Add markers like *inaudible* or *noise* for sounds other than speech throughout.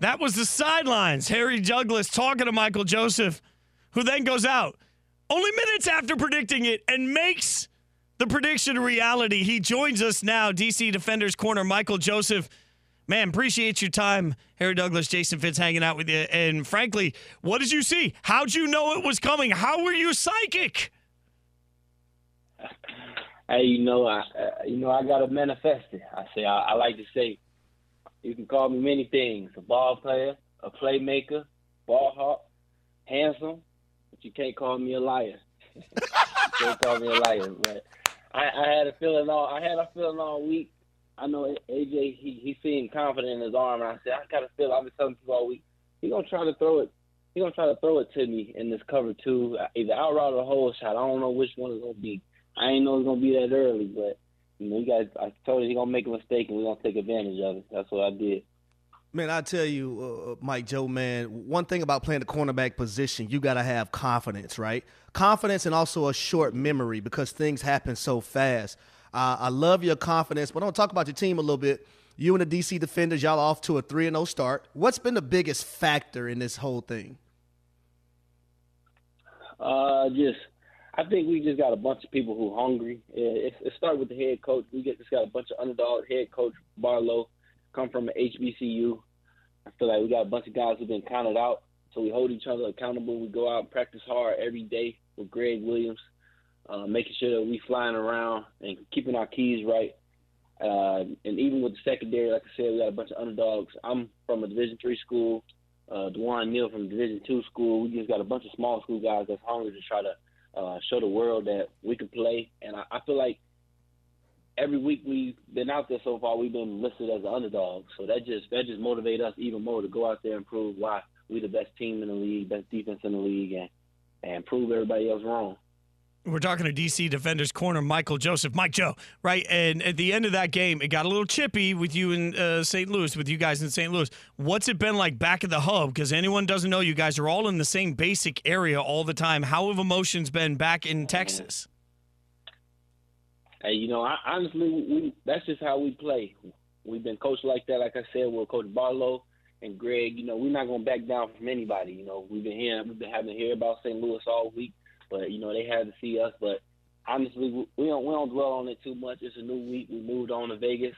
That was the sidelines. Harry Douglas talking to Michael Joseph, who then goes out only minutes after predicting it and makes the prediction a reality. He joins us now, DC Defenders Corner, Michael Joseph. Man, appreciate your time, Harry Douglas, Jason Fitz hanging out with you. And frankly, what did you see? How'd you know it was coming? How were you psychic? Hey, you know, I, uh, you know, I gotta manifest it. I say, I, I like to say, you can call me many things: a ball player, a playmaker, ball hawk, handsome, but you can't call me a liar. *laughs* can't call me a liar. But I, I had a feeling all, I had a feeling all week I know AJ. He he seemed confident in his arm, and I said, I got a feel. I've been telling people all week. He gonna try to throw it. He gonna try to throw it to me in this cover two, either out route or hole shot. I don't know which one it's gonna be. I ain't know it's gonna be that early, but you know, you guys. I told you he gonna make a mistake, and we're gonna take advantage of it. That's what I did. Man, I tell you, uh, uh Mike Joe, man, one thing about playing the cornerback position, you got to have confidence, right? Confidence and also a short memory because things happen so fast. Uh, I love your confidence, but I want to talk about your team a little bit. You and the DC Defenders, y'all off to a 3 0 start. What's been the biggest factor in this whole thing? Uh, just, I think we just got a bunch of people who are hungry. It, it, started with the head coach. We get just got a bunch of underdog head coach Barlow, come from an HBCU. I feel like we got a bunch of guys who've been counted out, so we hold each other accountable. We go out and practice hard every day with Gregg Williams uh, making sure that we flying around and keeping our keys right. Uh, and even with the secondary, like I said, we got a bunch of underdogs. I'm from a Division three school. Uh, Dewan Neal from Division two school. We just got a bunch of small school guys that's hungry to try to uh, show the world that we can play. And I, I feel like every week we've been out there so far, we've been listed as an underdog. So that just that just motivates us even more to go out there and prove why we're the best team in the league, best defense in the league, and and prove everybody else wrong. We're talking to DC defenders corner Michael Joseph, Mike Joe, right? And at the end of that game, it got a little chippy with you in uh, St. Louis, with you guys in St. Louis. What's it been like back at the hub? Because anyone doesn't know, you guys are all in the same basic area all the time. How have emotions been back in Texas? Hey, you know, I, honestly, we, that's just how we play. We've been coached like that. Like I said, we're Coach Barlow and Gregg. You know, we're not going to back down from anybody. You know, we've been hearing, we've been having to hear about St. Louis all week but you know they had to see us. But honestly, we don't we don't dwell on it too much. It's a new week. We moved on to Vegas.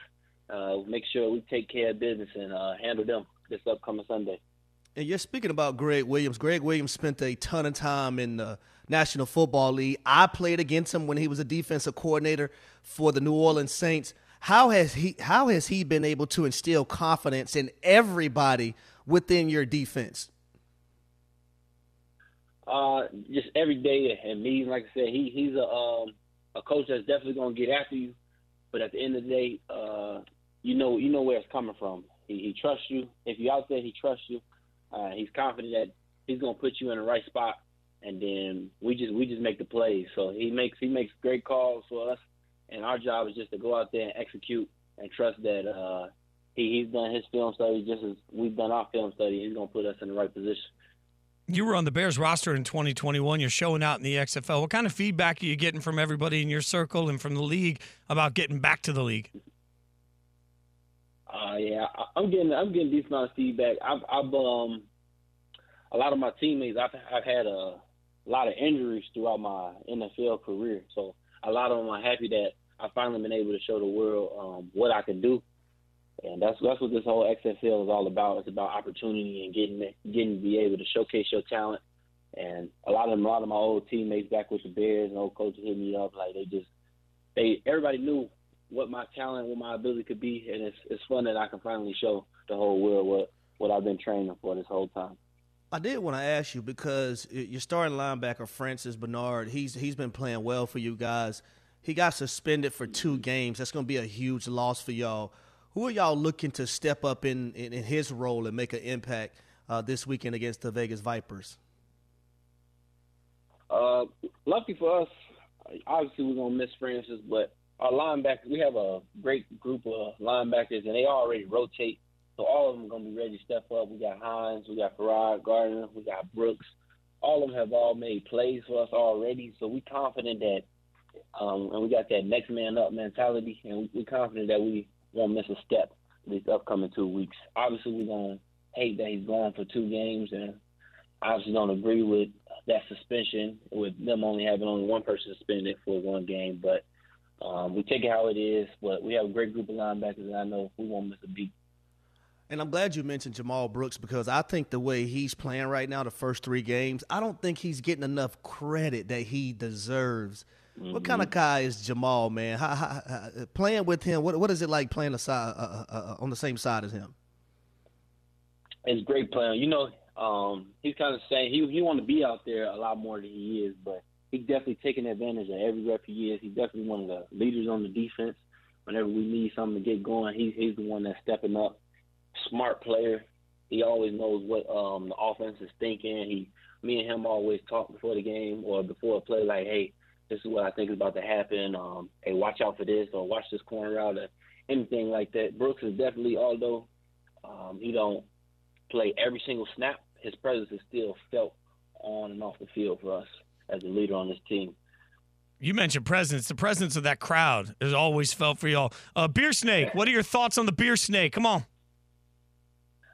Uh, make sure we take care of business and uh, handle them this upcoming Sunday. And you're speaking about Gregg Williams. Gregg Williams spent a ton of time in the National Football League. I played against him when he was a defensive coordinator for the New Orleans Saints. How has he how has he been able to instill confidence in everybody within your defense? Uh, just every day and meetings. Like I said, he he's a um, a coach that's definitely gonna get after you. But at the end of the day, uh, you know you know where it's coming from. He, he trusts you. If you're out there, he trusts you. Uh, he's confident that he's gonna put you in the right spot, and then we just we just make the plays. So he makes he makes great calls for us, and our job is just to go out there and execute and trust that uh, he, he's done his film study just as we've done our film study. He's gonna put us in the right position you were on the Bears roster in 2021. You're showing out in the XFL. What kind of feedback are you getting from everybody in your circle and from the league about getting back to the league? Uh, yeah, I'm getting I'm getting decent amount of feedback. I've, I've um a lot of my teammates. I've I've had a lot of injuries throughout my NFL career, so a lot of them are happy that I've finally been able to show the world um, what I can do and that's that's what this whole XFL is all about. It's about opportunity and getting getting to be able to showcase your talent. And a lot of them, a lot of my old teammates back with the Bears and old coaches hit me up like they just they everybody knew what my talent, what my ability could be, and it's it's fun that I can finally show the whole world what what I've been training for this whole time. I did want to ask you because your starting linebacker Francis Bernard, he's he's been playing well for you guys. He got suspended for two mm-hmm. games. That's going to be a huge loss for y'all. Who are y'all looking to step up in, in, in his role and make an impact uh, this weekend against the Vegas Vipers? Uh, lucky for us, obviously we're gonna miss Francis, but our linebackers, we have a great group of linebackers, and they already rotate, so all of them are gonna be ready to step up. We got Hines, we got Ferrod Gardner, we got Brooks. All of them have all made plays for us already, so we're confident that, um, and we got that next man up mentality, and we, we confident that we won't miss a step these upcoming two weeks. Obviously, we're gonna hate that he's gone for two games, and obviously don't agree with that suspension with them only having only one person suspended for one game. But um, we take it how it is. But we have a great group of linebackers, and I know we won't miss a beat. And I'm glad you mentioned Jamal Brooks because I think the way he's playing right now, the first three games, I don't think he's getting enough credit that he deserves. Mm-hmm. What kind of guy is Jamal, man? How, how, how, playing with him, what what is it like playing aside, uh, uh, uh, on the same side as him? It's great playing. You know, um, he's kind of saying he he want to be out there a lot more than he is, but he's definitely taking advantage of every rep he is. He's definitely one of the leaders on the defense. Whenever we need something to get going, he's he's the one that's stepping up smart player. He always knows what um, the offense is thinking. He, me and him always talk before the game or before a play, like, hey, this is what I think is about to happen. Um, hey, watch out for this or watch this corner out or anything like that. Brooks is definitely, although um, he don't play every single snap, his presence is still felt on and off the field for us as a leader on this team. You mentioned presence. The presence of that crowd is always felt for y'all. Uh, beer snake. What are your thoughts on the beer snake? Come on.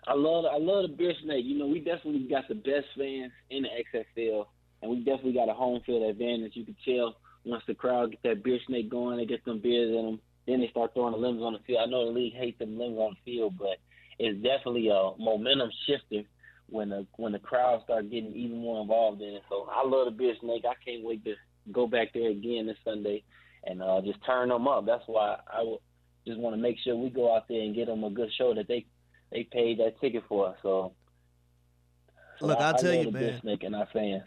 I love I love the beer snake. You know, we definitely got the best fans in the XFL, and we definitely got a home field advantage. You can tell once the crowd get that beer snake going, they get some beers in them, then they start throwing the limbs on the field. I know the league hates them limbs on the field, but it's definitely a momentum shifter when the when the crowd start getting even more involved in it. So I love the beer snake. I can't wait to go back there again this Sunday and uh, just turn them up. That's why I will just want to make sure we go out there and get them a good show that they they paid that ticket for. So, so look, I, will tell you, man, and our fans.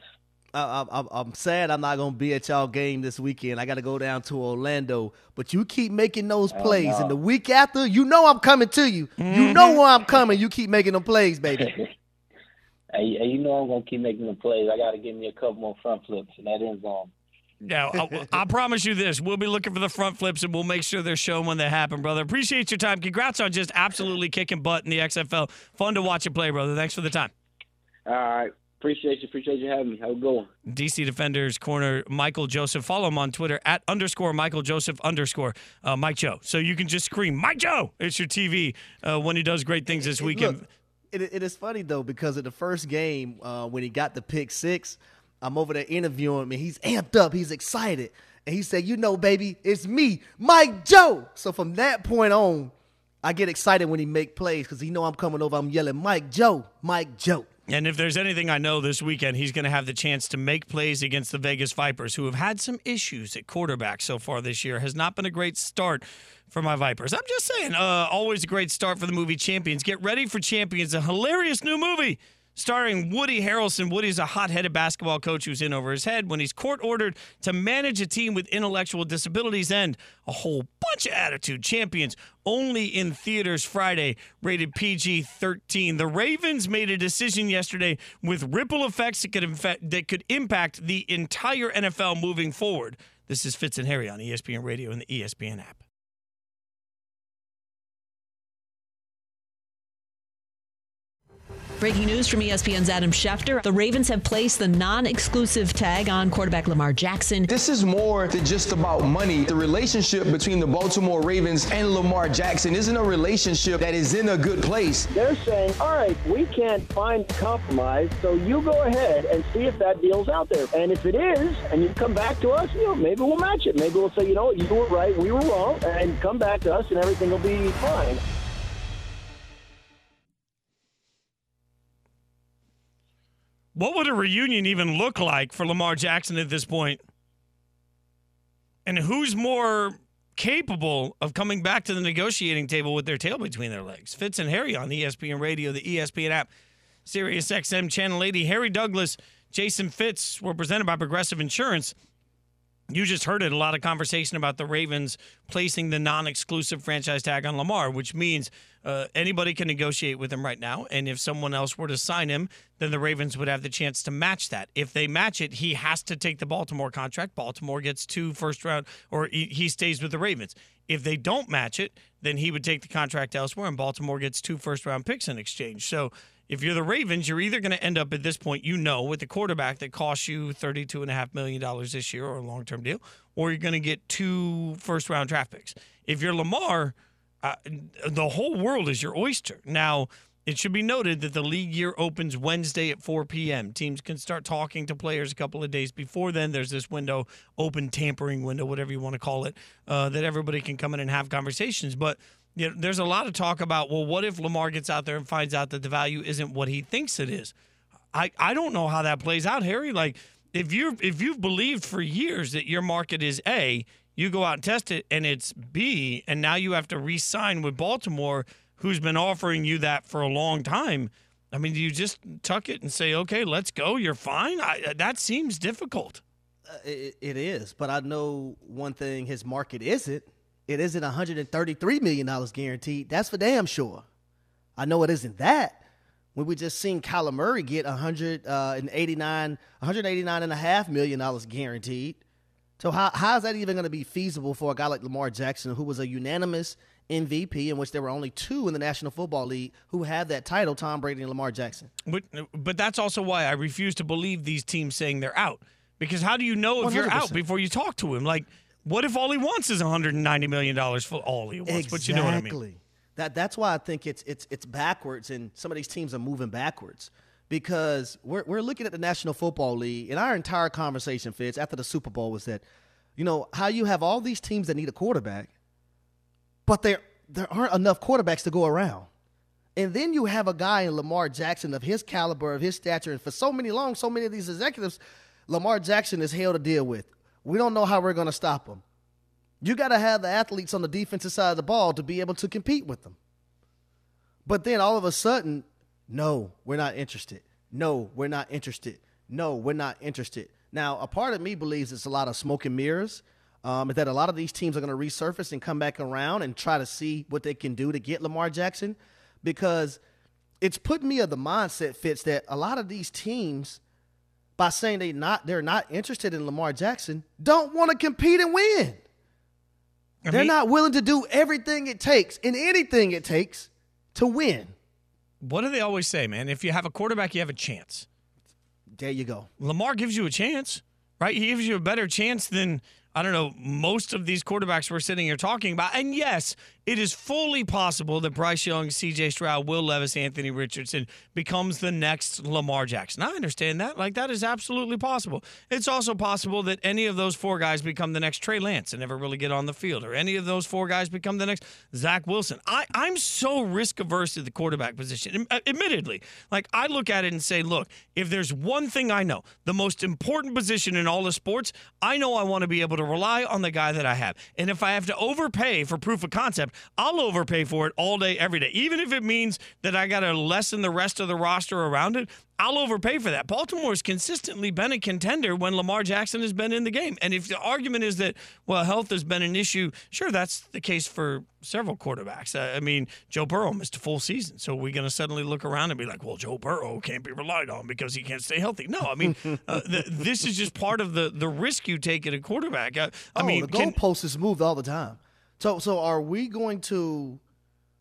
I, am I'm sad I'm not gonna be at y'all game this weekend. I got to go down to Orlando, but you keep making those plays, and the week after, you know I'm coming to you. Mm-hmm. You know where I'm coming. You keep making them plays, baby. *laughs* hey, you know I'm gonna keep making the plays. I got to give me a couple more front flips, and that ends zone. Yeah, I, I, promise you this: we'll be looking for the front flips, and we'll make sure they're shown when they happen, brother. Appreciate your time. Congrats on just absolutely kicking butt in the XFL. Fun to watch you play, brother. Thanks for the time. All right. Appreciate you. Appreciate you having me. Have a good one. DC Defenders corner Michael Joseph. Follow him on Twitter at underscore Michael Joseph underscore uh, Mike Joe. So you can just scream Mike Joe. It's your TV uh, when he does great things this weekend. Look, it, it is funny though because of the first game uh, when he got the pick six. I'm over there interviewing him, and he's amped up. He's excited. And he said, You know, baby, it's me, Mike Joe. So from that point on, I get excited when he make plays because he know I'm coming over. I'm yelling, Mike Joe, Mike Joe. And if there's anything I know this weekend, he's going to have the chance to make plays against the Vegas Vipers, who have had some issues at quarterback so far this year. Has not been a great start for my Vipers. I'm just saying, uh, always a great start for the movie Champions. Get ready for Champions, a hilarious new movie starring Woody Harrelson. Woody's a hot headed basketball coach who's in over his head when he's court ordered to manage a team with intellectual disabilities and a whole bunch of attitude. Champions only in theaters Friday, rated PG 13. The Ravens made a decision yesterday with ripple effects that could, infect, that could impact the entire NFL moving forward. This is Fitz and Harry on ESPN Radio and the ESPN app. Breaking news from ESPN's Adam Schefter. The Ravens have placed the non exclusive tag on quarterback Lamar Jackson. This is more than just about money. The relationship between the Baltimore Ravens and Lamar Jackson isn't a relationship that is in a good place. They're saying, all right, we can't find compromise, so you go ahead and see if that deal's out there. And if it is, and you come back to us, you know, maybe we'll match it. Maybe we'll say, you know, you were right, we were wrong, and come back to us and everything will be fine. What would a reunion even look like for Lamar Jackson at this point? And who's more capable of coming back to the negotiating table with their tail between their legs? Fitz and Harry on ESPN Radio, the ESPN app, Sirius XM Channel 80. Harry Douglas, Jason Fitz were presented by Progressive Insurance. You just heard it a lot of conversation about the Ravens placing the non exclusive franchise tag on Lamar, which means uh, anybody can negotiate with him right now. And if someone else were to sign him, then the Ravens would have the chance to match that. If they match it, he has to take the Baltimore contract. Baltimore gets two first round, or he stays with the Ravens. If they don't match it, then he would take the contract elsewhere, and Baltimore gets two first round picks in exchange. So if you're the Ravens, you're either going to end up at this point, you know, with a quarterback that costs you $32.5 million this year or a long term deal, or you're going to get two first round draft picks. If you're Lamar, uh, the whole world is your oyster. Now, It should be noted that the league year opens Wednesday at 4 p.m. Teams can start talking to players a couple of days before then. There's this window, open tampering window, whatever you want to call it, uh, that everybody can come in and have conversations. But you know, there's a lot of talk about, well, what if Lamar gets out there and finds out that the value isn't what he thinks it is? I, I don't know how that plays out, Harry. Like if you if you've believed for years that your market is A, you go out and test it and it's B, and now you have to re-sign with Baltimore, who's been offering you that for a long time. I mean, do you just tuck it and say, "Okay, let's go. You're fine." I, that seems difficult. Uh, it, it is, but I know one thing: his market isn't. It isn't 133 million dollars guaranteed. That's for damn sure. I know it isn't that. When we just seen Kyler Murray get 189, uh, 189 and a half million dollars guaranteed. So how how is that even going to be feasible for a guy like Lamar Jackson, who was a unanimous MVP, in which there were only two in the National Football League who had that title, Tom Brady and Lamar Jackson. But but that's also why I refuse to believe these teams saying they're out. Because how do you know if you are out before you talk to him? Like, what if all he wants is 190 million dollars for all he wants? Exactly. But you know what I mean. That that's why I think it's it's it's backwards, and some of these teams are moving backwards because we're we're looking at the National Football League, and our entire conversation, Fitz, after the Super Bowl was that, you know, how you have all these teams that need a quarterback, but there there aren't enough quarterbacks to go around. And then you have a guy in Lamar Jackson of his caliber, of his stature, and for so many long, so many of these executives, Lamar Jackson is hell to deal with. We don't know how we're going to stop them. You got to have the athletes on the defensive side of the ball to be able to compete with them. But then all of a sudden, no, we're not interested. No, we're not interested. No, we're not interested. Now, a part of me believes it's a lot of smoke and mirrors. Um, that a lot of these teams are going to resurface and come back around and try to see what they can do to get Lamar Jackson because it's put me of the mindset Fitz that a lot of these teams by saying they not they're not interested in Lamar Jackson don't want to compete and win. I They're mean, not willing to do everything it takes and anything it takes to win. What do they always say, man? If you have a quarterback, you have a chance. There you go. Lamar gives you a chance, right? He gives you a better chance than I don't know, most of these quarterbacks we're sitting here talking about. And yes, it is fully possible that Bryce Young, CJ Stroud, Will Levis, Anthony Richardson becomes the next Lamar Jackson. I understand that. Like, that is absolutely possible. It's also possible that any of those four guys become the next Trey Lance and never really get on the field, or any of those four guys become the next Zach Wilson. I, I'm so risk averse at the quarterback position. Uh, admittedly, like, I look at it and say, look, if there's one thing I know, the most important position in all of sports, I know I want to be able to rely on the guy that I have. And if I have to overpay for proof of concept, I'll overpay for it all day, every day. Even if it means that I got to lessen the rest of the roster around it, I'll overpay for that. Baltimore's consistently been a contender when Lamar Jackson has been in the game. And if the argument is that, well, health has been an issue, sure, that's the case for several quarterbacks. I mean, Joe Burrow missed a full season. So we're going to suddenly look around and be like, well, Joe Burrow can't be relied on because he can't stay healthy. No, I mean, *laughs* uh, the, this is just part of the, the risk you take at a quarterback. Uh, I oh, mean, the goalpost is moved all the time. So, so are we going to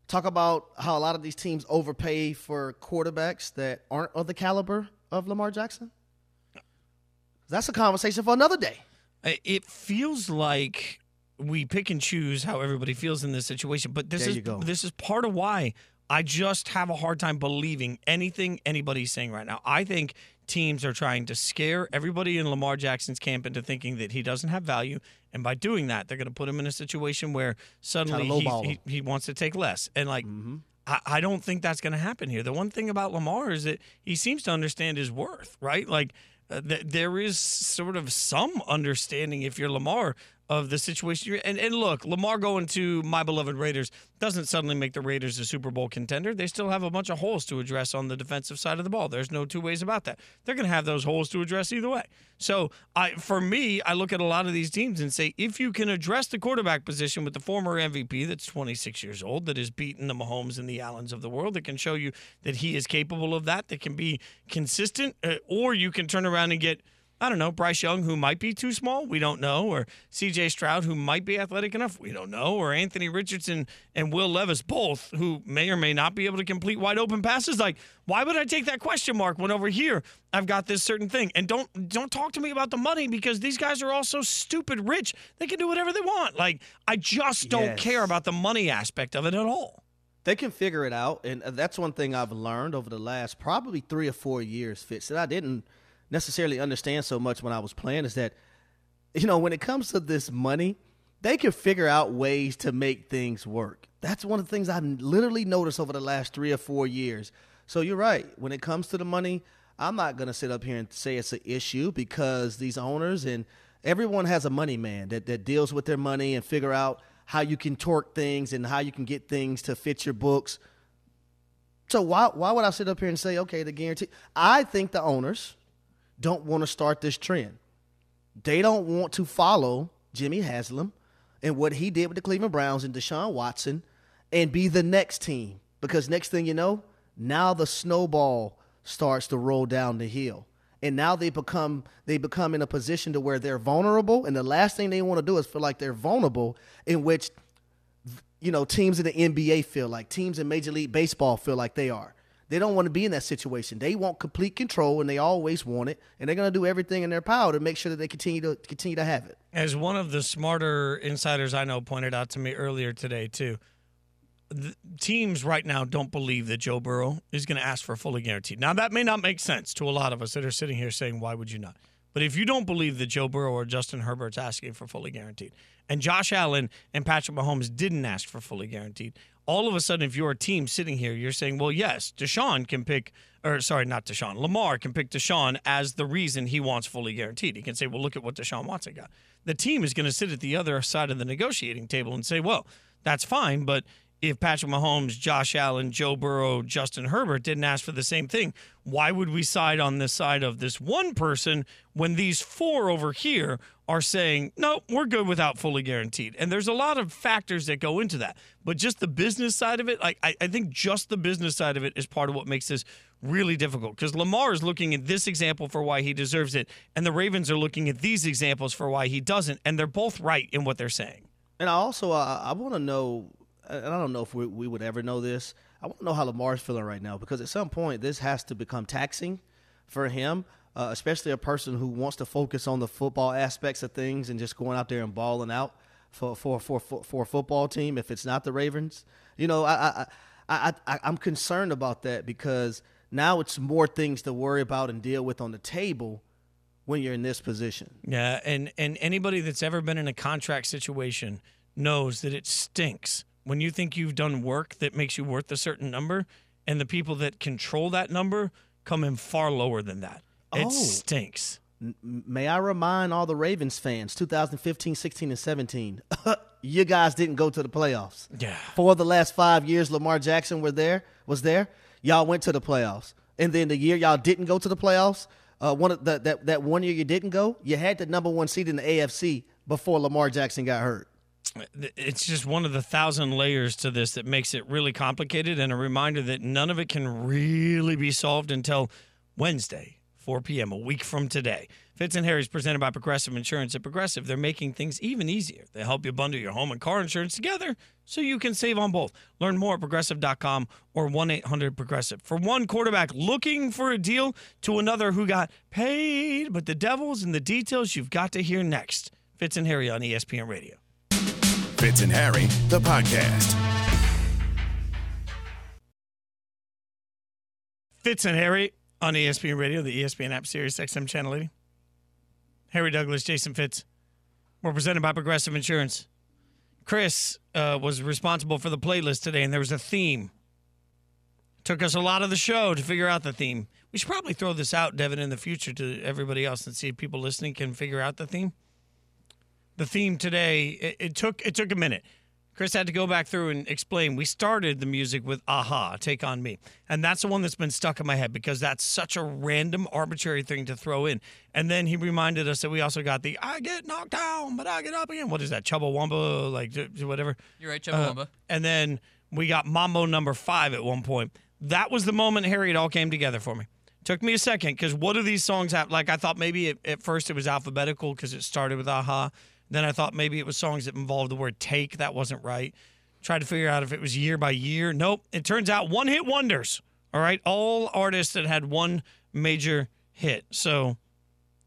talk about how a lot of these teams overpay for quarterbacks that aren't of the caliber of Lamar Jackson? That's a conversation for another day. It feels like we pick and choose how everybody feels in this situation, but this there is this is part of why I just have a hard time believing anything anybody's saying right now. I think teams are trying to scare everybody in Lamar Jackson's camp into thinking that he doesn't have value. And by doing that, they're going to put him in a situation where suddenly he, he, he, wants to take less. And like, mm-hmm. I, I don't think that's going to happen here. The one thing about Lamar is that he seems to understand his worth, right? Like, uh, th- there is sort of some understanding if you're Lamar of the situation. And, and look, Lamar going to my beloved Raiders doesn't suddenly make the Raiders a Super Bowl contender. They still have a bunch of holes to address on the defensive side of the ball. There's no two ways about that. They're going to have those holes to address either way. So, I for me, I look at a lot of these teams and say, if you can address the quarterback position with the former MVP that's 26 years old, that has beaten the Mahomes and the Allens of the world, that can show you that he is capable of that, that can be consistent, uh, or you can turn around and get – I don't know, Bryce Young, who might be too small, we don't know, or CJ Stroud, who might be athletic enough, we don't know, or Anthony Richardson and Will Levis, both, who may or may not be able to complete wide open passes. Like, why would I take that question mark when over here I've got this certain thing? And don't don't talk to me about the money because these guys are all so stupid rich. They can do whatever they want. Like, I just don't yes. care about the money aspect of it at all. They can figure it out, and uh, that's one thing I've learned over the last probably three or four years. Fitz that I didn't necessarily understand so much when I was playing is that, you know, when it comes to this money, they can figure out ways to make things work. That's one of the things I've literally noticed over the last three or four years. So you're right. When it comes to the money, I'm not going to sit up here and say it's an issue because these owners and everyone has a money man that, that deals with their money and figure out how you can torque things and how you can get things to fit your books. So why why would I sit up here and say, okay, the guarantee? I think the owners don't want to start this trend. They don't want to follow Jimmy Haslam and what he did with the Cleveland Browns and Deshaun Watson and be the next team. Because next thing you know, now the snowball starts to roll down the hill and now they become they become in a position to where they're vulnerable and the last thing they want to do is feel like they're vulnerable in which you know teams in the NBA feel like teams in Major League Baseball feel like they are they don't want to be in that situation they want complete control and they always want it and they're going to do everything in their power to make sure that they continue to continue to have it as one of the smarter insiders I know pointed out to me earlier today too teams right now don't believe that Joe Burrow is going to ask for fully guaranteed. Now, that may not make sense to a lot of us that are sitting here saying, why would you not? But if you don't believe that Joe Burrow or Justin Herbert's asking for fully guaranteed, and Josh Allen and Patrick Mahomes didn't ask for fully guaranteed, all of a sudden, if you're a team sitting here, you're saying, well, yes, Deshaun can pick, or sorry, not Deshaun, Lamar can pick Deshaun as the reason he wants fully guaranteed. He can say, well, look at what Deshaun Watson got. The team is going to sit at the other side of the negotiating table and say, well, that's fine, but if Patrick Mahomes, Josh Allen, Joe Burrow, Justin Herbert didn't ask for the same thing, why would we side on the side of this one person when these four over here are saying, no, we're good without fully guaranteed? And there's a lot of factors that go into that. But just the business side of it, like I, I think just the business side of it is part of what makes this really difficult because Lamar is looking at this example for why he deserves it, and the Ravens are looking at these examples for why he doesn't, and they're both right in what they're saying. And I also uh, I want to know and I don't know if we, we would ever know this. I want to know how Lamar's feeling right now because at some point this has to become taxing for him, uh, especially a person who wants to focus on the football aspects of things and just going out there and balling out for for for for, for a football team. If it's not the Ravens, you know, I I, I I I'm concerned about that because now it's more things to worry about and deal with on the table when you're in this position. Yeah, and and anybody that's ever been in a contract situation knows that it stinks when you think you've done work that makes you worth a certain number, and the people that control that number come in far lower than that. It oh. stinks. May I remind all the Ravens fans 2015, 16, and 17, *laughs* you guys didn't go to the playoffs. Yeah. For the last five years, Lamar Jackson were there, was there. Y'all went to the playoffs. And then the year y'all didn't go to the playoffs, uh, one of the, that, that one year you didn't go, you had the number one seed in the AFC before Lamar Jackson got hurt it's just one of the thousand layers to this that makes it really complicated and a reminder that none of it can really be solved until Wednesday, 4 p.m., a week from today. Fitz and Harry's presented by Progressive Insurance. At Progressive, they're making things even easier. They help you bundle your home and car insurance together so you can save on both. Learn more at progressive.com or 1 800 Progressive. For one quarterback looking for a deal to another who got paid, but the devil's in the details you've got to hear next. Fitz and Harry on ESPN Radio. Fitz and Harry, the podcast. Fitz and Harry on ESPN Radio, the ESPN app, Sirius XM Channel 80. Harry Douglas, Jason Fitz. We're presented by Progressive Insurance. Chris uh, was responsible for the playlist today, and there was a theme. Took us a lot of the show to figure out the theme. We should probably throw this out, Devin, in the future to everybody else and see if people listening can figure out the theme the theme today. It, it, took it took a minute. Chris had to go back through and explain. We started the music with "a-ha," "Take on Me," and that's the one that's been stuck in my head because that's such a random, arbitrary thing to throw in. And then he reminded us that we also got the "I get knocked down, but I get up again." What is that? Chumbawamba, like whatever. You're right, Chumbawamba. Uh, and then we got Mambo number five at one point. That was the moment, Harry. It all came together for me. Took me a second because what do these songs have? Like I thought maybe it, at first it was alphabetical because it started with "a-ha." Then I thought maybe it was songs that involved the word take. That wasn't right. Tried to figure out if it was year by year. Nope. It turns out one hit wonders. All right. All artists that had one major hit. So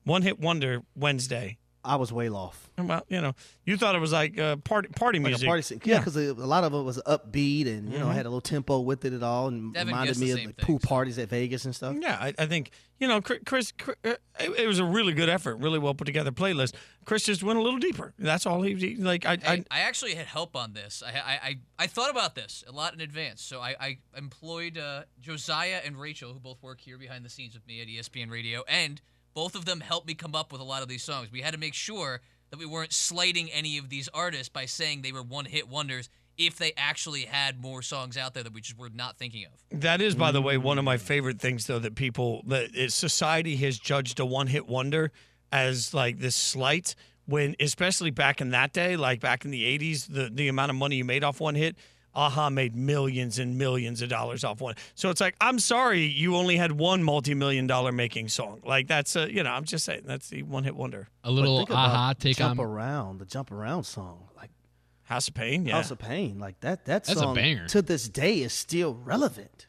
one hit wonder Wednesday I was way off. Well, you know, you thought it was like uh, party party Like music. a party. Yeah, because a lot of it was upbeat and, you know, had a little tempo with it at all and Devin reminded me the of like, pool parties at Vegas and stuff. Yeah, I, I think you know, Chris. Chris Chris- uh, it, it was a really good effort, really well put together playlist. Chris just went a little deeper. That's all he, he like. I, Hey, I I actually had help on this. I I, I, I thought about this a lot in advance. So I, I employed uh, Josiah and Rachel, who both work here behind the scenes with me at ESPN Radio, and both of them helped me come up with a lot of these songs. We had to make sure that we weren't slighting any of these artists by saying they were one-hit wonders if they actually had more songs out there that we just were not thinking of. That is, by the way, one of my favorite things, though, that people that society has judged a one-hit wonder as like this slight. When, especially back in that day, like back in the '80s, the the amount of money you made off one hit, a-ha made millions and millions of dollars off one. So it's like, I'm sorry, you only had one multi-million dollar making song. Like that's a, you know, I'm just saying that's the one-hit wonder. A little think about a-ha take Jump on. Around, the Jump Around song. Like House of Pain, yeah. House of Pain. Like that that That's a song banger. to this day is still relevant.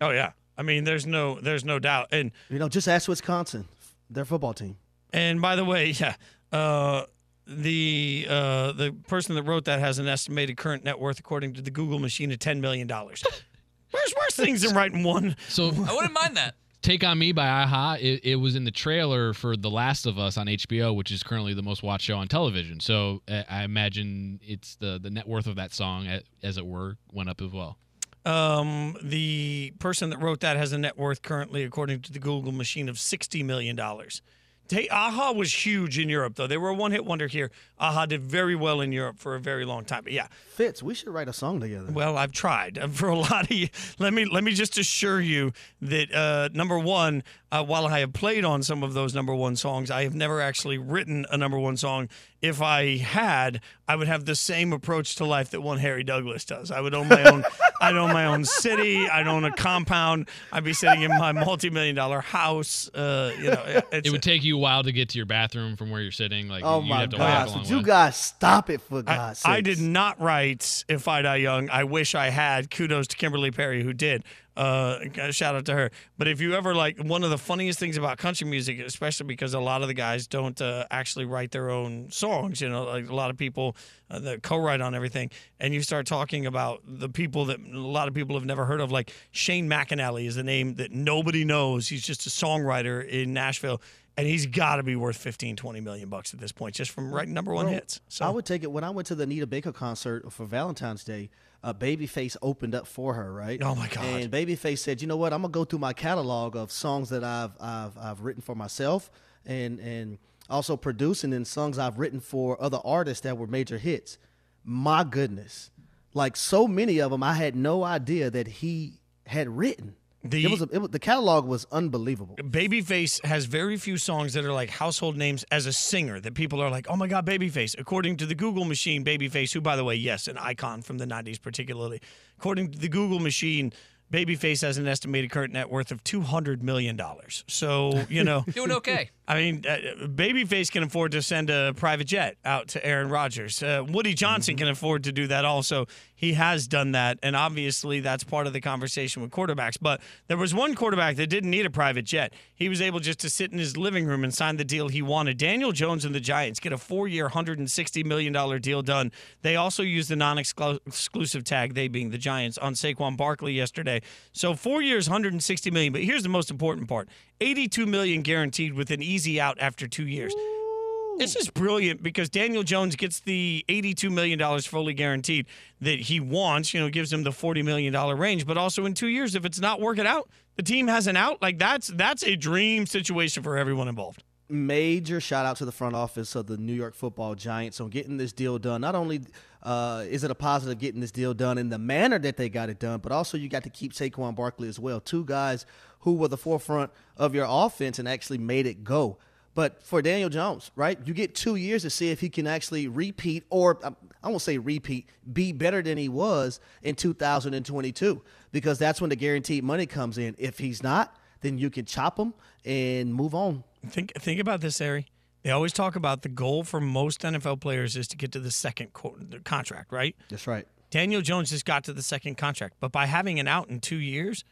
oh yeah. I mean, there's no, there's no doubt. And You know, just ask Wisconsin, their football team. And by the way, yeah, uh, the uh, the person that wrote that has an estimated current net worth, according to the Google machine, of ten million dollars. *laughs* Where's worse things than writing one? So *laughs* I wouldn't mind that. Take on Me by a-ha. It, it was in the trailer for The Last of Us on HBO, which is currently the most watched show on television. So uh, I imagine it's the the net worth of that song, as it were, went up as well. Um, the person that wrote that has a net worth currently, according to the Google machine, of sixty million dollars. They, a-ha was huge in Europe, though. They were a one-hit wonder here. a-ha did very well in Europe for a very long time. But yeah, Fitz, we should write a song together. Well, I've tried Uh, *laughs* for a lot of you. Let me let me just assure you that uh, number one, uh, while I have played on some of those number one songs, I have never actually written a number one song. If I had, I would have the same approach to life that one Harry Douglas does. I would own my own. *laughs* I'd own my own city. I'd own a compound. I'd be sitting in my multi-million dollar house. Uh, you know, it's It would take you a while to get to your bathroom from where you're sitting. Like oh you'd my have to gosh, would you guys stop it for God's sake! I did not write "If I Die Young." I wish I had. Kudos to Kimberly Perry who did. Uh, shout out to her. But if you ever like, one of the funniest things about country music, especially because a lot of the guys don't uh, actually write their own songs. You know, like a lot of people uh, that co-write on everything, and you start talking about the people that a lot of people have never heard of. Like Shane McAnally is the name that nobody knows. He's just a songwriter in Nashville. And he's got to be worth 15, 20 million bucks at this point, just from writing number one Bro, hits. So I would take it when I went to the Anita Baker concert for Valentine's Day. Uh, Babyface opened up for her, right? Oh, my God. And Babyface said, "You know what? I'm gonna go through my catalog of songs that I've I've I've written for myself, and and also producing and songs I've written for other artists that were major hits. My goodness, like so many of them, I had no idea that he had written. The- it was, a, it was the catalog was unbelievable. Babyface has very few songs that are like household names as a singer that people are like, oh my God, Babyface. According to the Google machine, Babyface, who, by the way, yes, an icon from the 90s, particularly. According to the Google machine, Babyface has an estimated current net worth of $200 million. So, you know. *laughs* Doing okay. I mean, uh, Babyface can afford to send a private jet out to Aaron Rodgers. Uh, Woody Johnson can afford to do that also. He has done that, and obviously that's part of the conversation with quarterbacks. But there was one quarterback that didn't need a private jet. He was able just to sit in his living room and sign the deal he wanted. Daniel Jones and the Giants get a four-year, $160 million deal done. They also used the non-exclusive tag, they being the Giants, on Saquon Barkley yesterday. So four years, 160 million. But here's the most important part. 82 million guaranteed with an easy out after two years. This is brilliant because Daniel Jones gets the $82 million fully guaranteed that he wants, you know, gives him the $40 million range. But also in two years, if it's not working out, the team has an out. Like that's that's a dream situation for everyone involved. Major shout out to the front office of the New York Football Giants on getting this deal done. Not only uh, is it a positive getting this deal done in the manner that they got it done, but also you got to keep Saquon Barkley as well. Two guys who were the forefront of your offense and actually made it go. But for Daniel Jones, right, you get two years to see if he can actually repeat, or um, I won't say repeat, be better than he was in 2022, because that's when the guaranteed money comes in. If he's not, then you can chop him and move on. Think think about this, Harry. They always talk about the goal for most NFL players is to get to the second co- contract, right? That's right. Daniel Jones just got to the second contract, but by having an out in two years,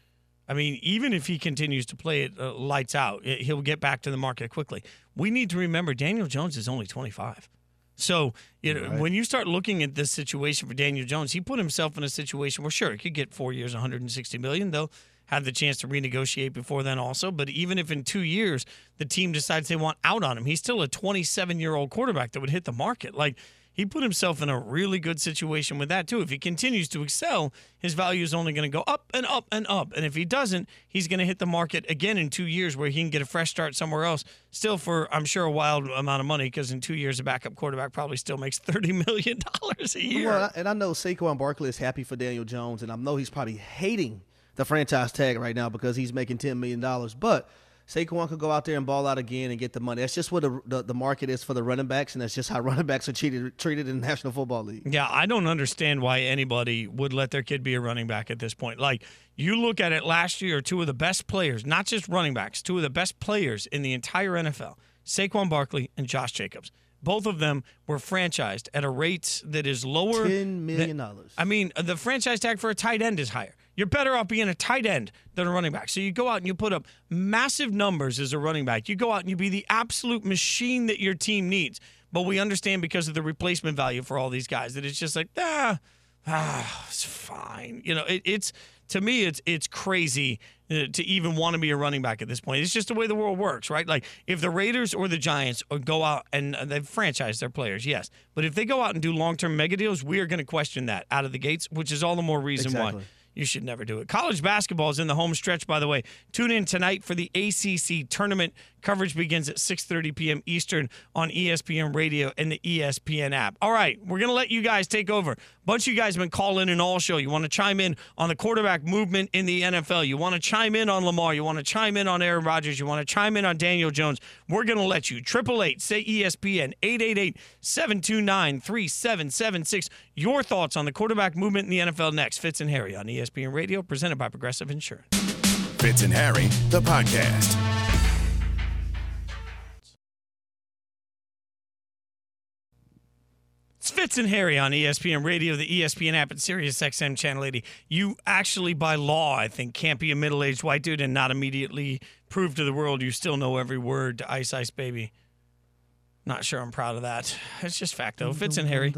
I mean, even if he continues to play it uh, lights out, it, he'll get back to the market quickly. We need to remember Daniel Jones is only 25. So, you know, Right. when you start looking at this situation for Daniel Jones, he put himself in a situation where sure, he could get 4 years 160 million. They'll have the chance to renegotiate before then also, but even if in 2 years the team decides they want out on him, he's still a 27-year-old quarterback that would hit the market. Like he put himself in a really good situation with that too. If he continues to excel, his value is only going to go up and up and up. And if he doesn't, he's going to hit the market again in two years where he can get a fresh start somewhere else. Still for I'm sure a wild amount of money because in two years a backup quarterback probably still makes thirty million dollars a year. Well, and I know Saquon Barkley is happy for Daniel Jones, and I know he's probably hating the franchise tag right now because he's making ten million dollars. But Saquon could go out there and ball out again and get the money. That's just what the, the the market is for the running backs, and that's just how *laughs* running backs are treated treated in the National Football League. Yeah, I don't understand why anybody would let their kid be a running back at this point. Like, you look at it last year, two of the best players, not just running backs, two of the best players in the entire NFL, Saquon Barkley and Josh Jacobs. Both of them were franchised at a rate that is lower. Ten million than- dollars. I mean, the franchise tag for a tight end is higher. You're better off being a tight end than a running back. So you go out and you put up massive numbers as a running back. You go out and you be the absolute machine that your team needs. But we understand because of the replacement value for all these guys that it's just like, ah, ah it's fine. You know, it, it's to me, it's it's crazy uh, to even want to be a running back at this point. It's just the way the world works, right? Like if the Raiders or the Giants go out and uh, they've franchised their players, yes, but if they go out and do long term mega deals, we are going to question that out of the gates, which is all the more reason why. You should never do it. College basketball is in the home stretch, by the way. Tune in tonight for the ACC tournament. Coverage begins at 6:30 p.m. Eastern on ESPN Radio and the ESPN app. All right, we're gonna let you guys take over. A bunch of you guys have been calling in all show. You want to chime in on the quarterback movement in the NFL. You want to chime in on Lamar. You want to chime in on Aaron Rodgers. You want to chime in on Daniel Jones. We're gonna let you. Triple eight say ESPN 888-729-3776. Your thoughts on the quarterback movement in the NFL next. Fitz and Harry on E ESPN Radio, presented by Progressive Insurance. Fitz and Harry, the podcast. It's Fitz and Harry on ESPN Radio, the ESPN app, and Sirius XM Channel 80. You actually, by law, I think, can't be a middle aged white dude and not immediately prove to the world you still know every word to Ice Ice Baby. Not sure I'm proud of that. It's just fact, though. Fitz and Harry.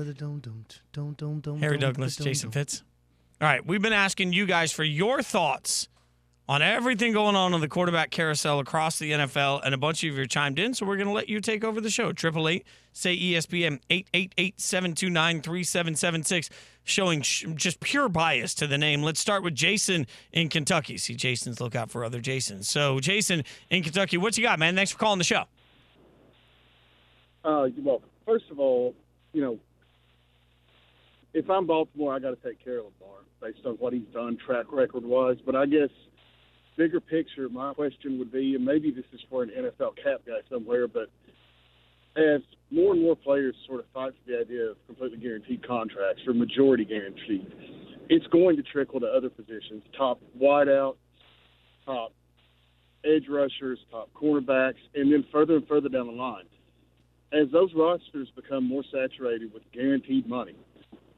Harry Douglas, Jason Fitz. All right, we've been asking you guys for your thoughts on everything going on in the quarterback carousel across the NFL, and a bunch of you have chimed in, so we're going to let you take over the show. Triple eight, say ESPN, 888-729-3776, showing sh- just pure bias to the name. Let's start with Jason in Kentucky. See, Jason's look out for other Jasons. So, Jason in Kentucky, what you got, man? Thanks for calling the show. Uh, you're. First of all, you know, if I'm Baltimore, I got to take care of Lamar based on what he's done track record wise. But I guess bigger picture, my question would be, and maybe this is for an NFL cap guy somewhere, but as more and more players sort of fight for the idea of completely guaranteed contracts or majority guaranteed, it's going to trickle to other positions, top wideouts, top edge rushers, top cornerbacks, and then further and further down the line as those rosters become more saturated with guaranteed money,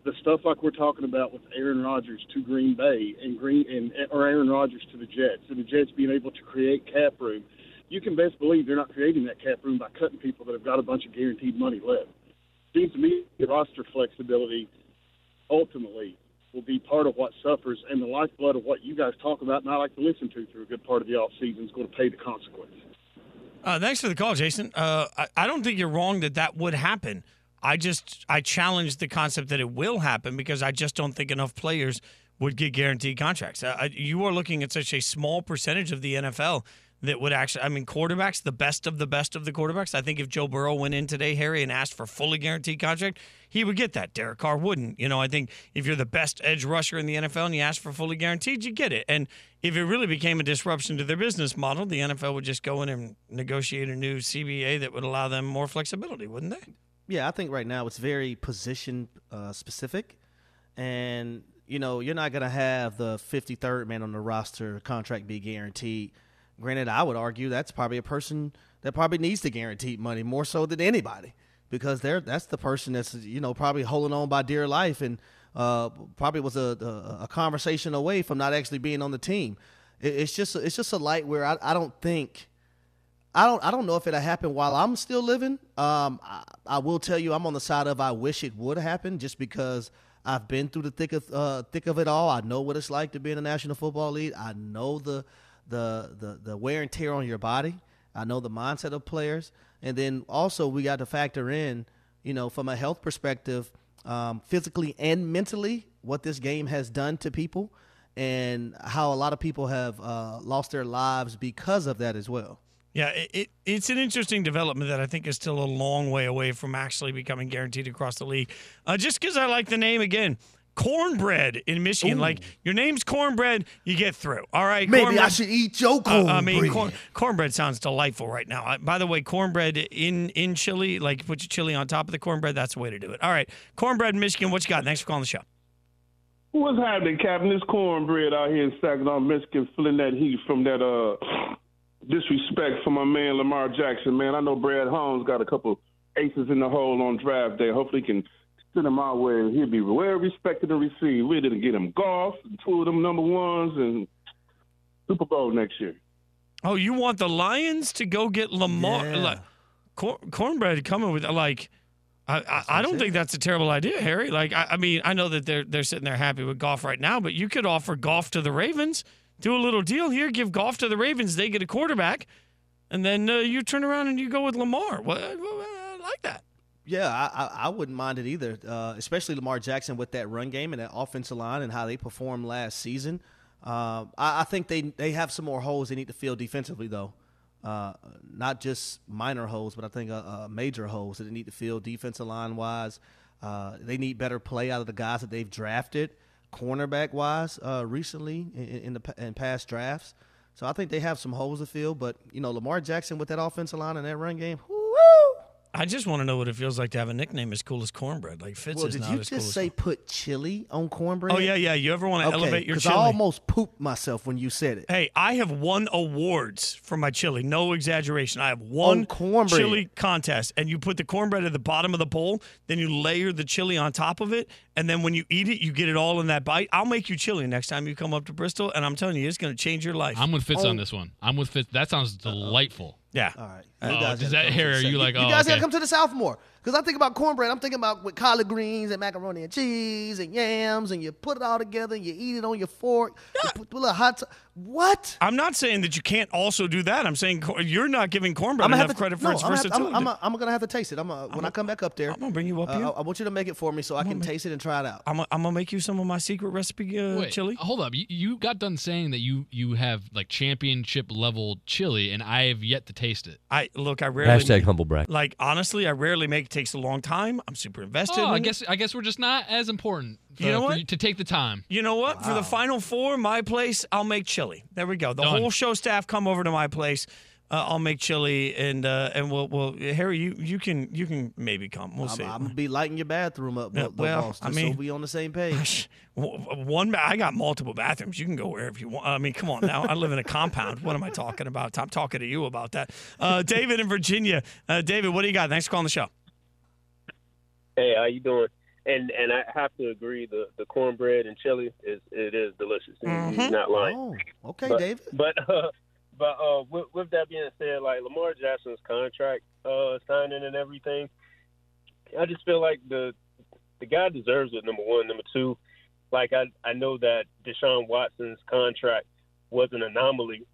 the stuff like we're talking about with Aaron Rodgers to Green Bay and Green and or Aaron Rodgers to the Jets, and the Jets being able to create cap room, you can best believe they're not creating that cap room by cutting people that have got a bunch of guaranteed money left. Seems to me roster flexibility ultimately will be part of what suffers, and the lifeblood of what you guys talk about and I like to listen to through a good part of the off season is going to pay the consequence. Uh, thanks for the call, Jason. Uh, I, I don't think you're wrong that that would happen. I just I challenge the concept that it will happen because I just don't think enough players would get guaranteed contracts. Uh, you are looking at such a small percentage of the NFL that would actually. I mean, quarterbacks, the best of the best of the quarterbacks. I think if Joe Burrow went in today, Harry, and asked for fully guaranteed contract, he would get that. Derek Carr wouldn't. You know, I think if you're the best edge rusher in the NFL and you ask for fully guaranteed, you get it. And if it really became a disruption to their business model, the NFL would just go in and negotiate a new CBA that would allow them more flexibility, wouldn't they? Yeah, I think right now it's very position uh, specific, and you know you're not gonna have the 53rd man on the roster contract be guaranteed. Granted, I would argue that's probably a person that probably needs the guaranteed money more so than anybody because they're that's the person that's you know probably holding on by dear life and uh, probably was a, a a conversation away from not actually being on the team. It, it's just it's just a light where I, I don't think I don't I don't know if it'll happen while I'm still living. Um, I, I will tell you I'm on the side of I wish it would happen just because I've been through the thick of uh, thick of it all. I know what it's like to be in the National Football League. I know the the the the wear and tear on your body. I know the mindset of players, and then also we got to factor in, you know, from a health perspective, um, physically and mentally, what this game has done to people, and how a lot of people have uh, lost their lives because of that as well. Yeah, it, it, it's an interesting development that I think is still a long way away from actually becoming guaranteed across the league. Uh, just because I like the name again, cornbread in Michigan. Ooh. Like your name's cornbread, you get through. All right, Maybe I should eat your Uh, cornbread. I mean, corn, cornbread sounds delightful right now. Uh, by the way, cornbread in in chili, like put your chili on top of the cornbread. That's the way to do it. All right, cornbread in Michigan. What you got? Thanks for calling the show. What's happening, Captain? This cornbread out here in Saginaw, Michigan, feeling that heat from that uh disrespect for my man Lamar Jackson. Man, I know Brad Holmes got a couple aces in the hole on draft day. Hopefully, he can send him our way, and he'll be well respected and received. We're gonna get him Goff, two of them number ones, and Super Bowl next year. Oh, you want the Lions to go get Lamar? Yeah. Like, cor- cornbread coming with like. I, I, I don't think that's a terrible idea, Harry. Like I, I mean, I know that they're they're sitting there happy with Goff right now, but you could offer Goff to the Ravens, do a little deal here, give Goff to the Ravens, they get a quarterback, and then uh, you turn around and you go with Lamar. What I like that. Yeah, I, I, I wouldn't mind it either, uh, especially Lamar Jackson with that run game and that offensive line and how they performed last season. Uh, I, I think they they have some more holes they need to fill defensively, though. Uh, not just minor holes, but I think uh, uh, major holes that they need to fill defensive line wise. Uh, they need better play out of the guys that they've drafted, cornerback wise, uh, recently in, in the in past drafts. So I think they have some holes to fill. But you know, Lamar Jackson with that offensive line and that run game, I just want to know what it feels like to have a nickname as cool as cornbread. Like Fitz well, is not as cool Did you just as say put chili on cornbread? Oh yeah, yeah. You ever want to Okay, elevate your 'cause chili? I almost pooped myself when you said it. Hey, I have won awards for my chili. No exaggeration. I have won On cornbread. chili contest, and you put the cornbread at the bottom of the bowl, then you layer the chili on top of it, and then when you eat it, you get it all in that bite. I'll make you chili next time you come up to Bristol, and I'm telling you, it's going to change your life. I'm with Fitz Oh. on this one. I'm with Fitz. That sounds delightful. Yeah. All right. Oh, You guys does that hair? Are you South. like? You oh, guys okay. gotta come to the South more. Because I think about cornbread. I'm thinking about with collard greens and macaroni and cheese and yams, and you put it all together and you eat it on your fork. You put, put a little hot. T- what? I'm not saying that you can't also do that. I'm saying cor- you're not giving cornbread I'm gonna enough have to, credit for no, its I'm gonna have to- versatility. I'm, I'm, I'm gonna have to taste it. I'm gonna, when I come back up there. I'm gonna bring you up uh, here. I, I want you to make it for me so I can taste it and try it out. I'm, I'm gonna make you some of my secret recipe uh, Wait, chili. Hold up. You, you got done saying that you you have like championship level chili, and I have yet to taste it. I look. I rarely Hashtag humble brag. Like honestly, I rarely make. It takes a long time. I'm super invested. Oh, I in it. guess I guess we're just not as important. You uh, know for what? you to take the time. You know what? For the final four, my place, I'll make chili. There we go. The Done. whole show staff come over to my place. Uh, I'll make chili, and uh, and we'll we'll Harry, you you can you can maybe come. We'll I'm, see. I'm gonna be lighting your bathroom up, Yeah, well, boss, I mean- so we on the same page. One, I got multiple bathrooms. You can go wherever you want. I mean, come on now. I live in a compound. What am I talking about? I'm talking to you about that. Uh, David in Virginia. Uh, David, what do you got? Thanks for calling the show. Hey, how you doing? And and I have to agree, the the cornbread and chili is it is delicious. He's Mhm. not lying. Oh, okay, but, David. But uh, *laughs* but uh, with, with that being said, like Lamar Jackson's contract uh, signing and everything, I just feel like the the guy deserves it. Number one, number two, like I I know that Deshaun Watson's contract was an anomaly,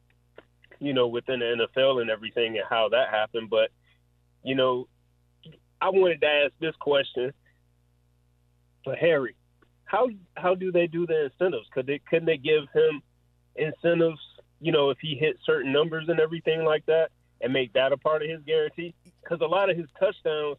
you know, within the NFL and everything and how that happened. But you know, I wanted to ask this question for Harry. How how do they do the incentives? Could they couldn't they give him incentives? You know, if he hit certain numbers and everything like that, and make that a part of his guarantee? Because a lot of his touchdowns,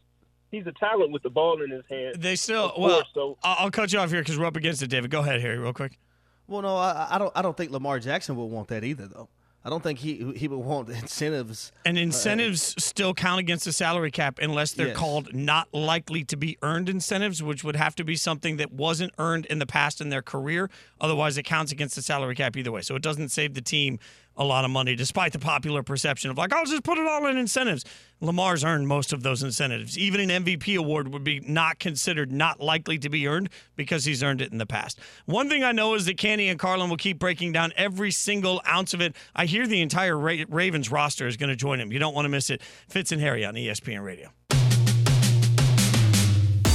he's a talent with the ball in his hand. They still Of well. so I'll, I'll cut you off here because we're up against it, David. Go ahead, Harry, real quick. Well, no, I, I don't. I don't think Lamar Jackson would want that either, though. I don't think he he would want *laughs* incentives. And uh, incentives still count against the salary cap unless they're Yes. called not likely to be earned incentives, which would have to be something that wasn't earned in the past in their career. Otherwise, it counts against the salary cap either way. So it doesn't save the team a lot of money, despite the popular perception of like, I'll just put it all in incentives. Lamar's earned most of those incentives. Even an MVP award would be not considered not likely to be earned because he's earned it in the past. One thing I know is that Canty and Carlin will keep breaking down every single ounce of it. I hear the entire Ra- Ravens roster is going to join him. You don't want to miss it. Fitz and Harry on ESPN Radio.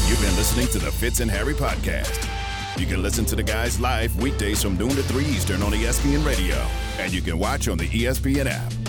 You've been listening to the Fitz and Harry podcast. You can listen to the guys live weekdays from noon to 3 Eastern on ESPN Radio. And you can watch on the ESPN app.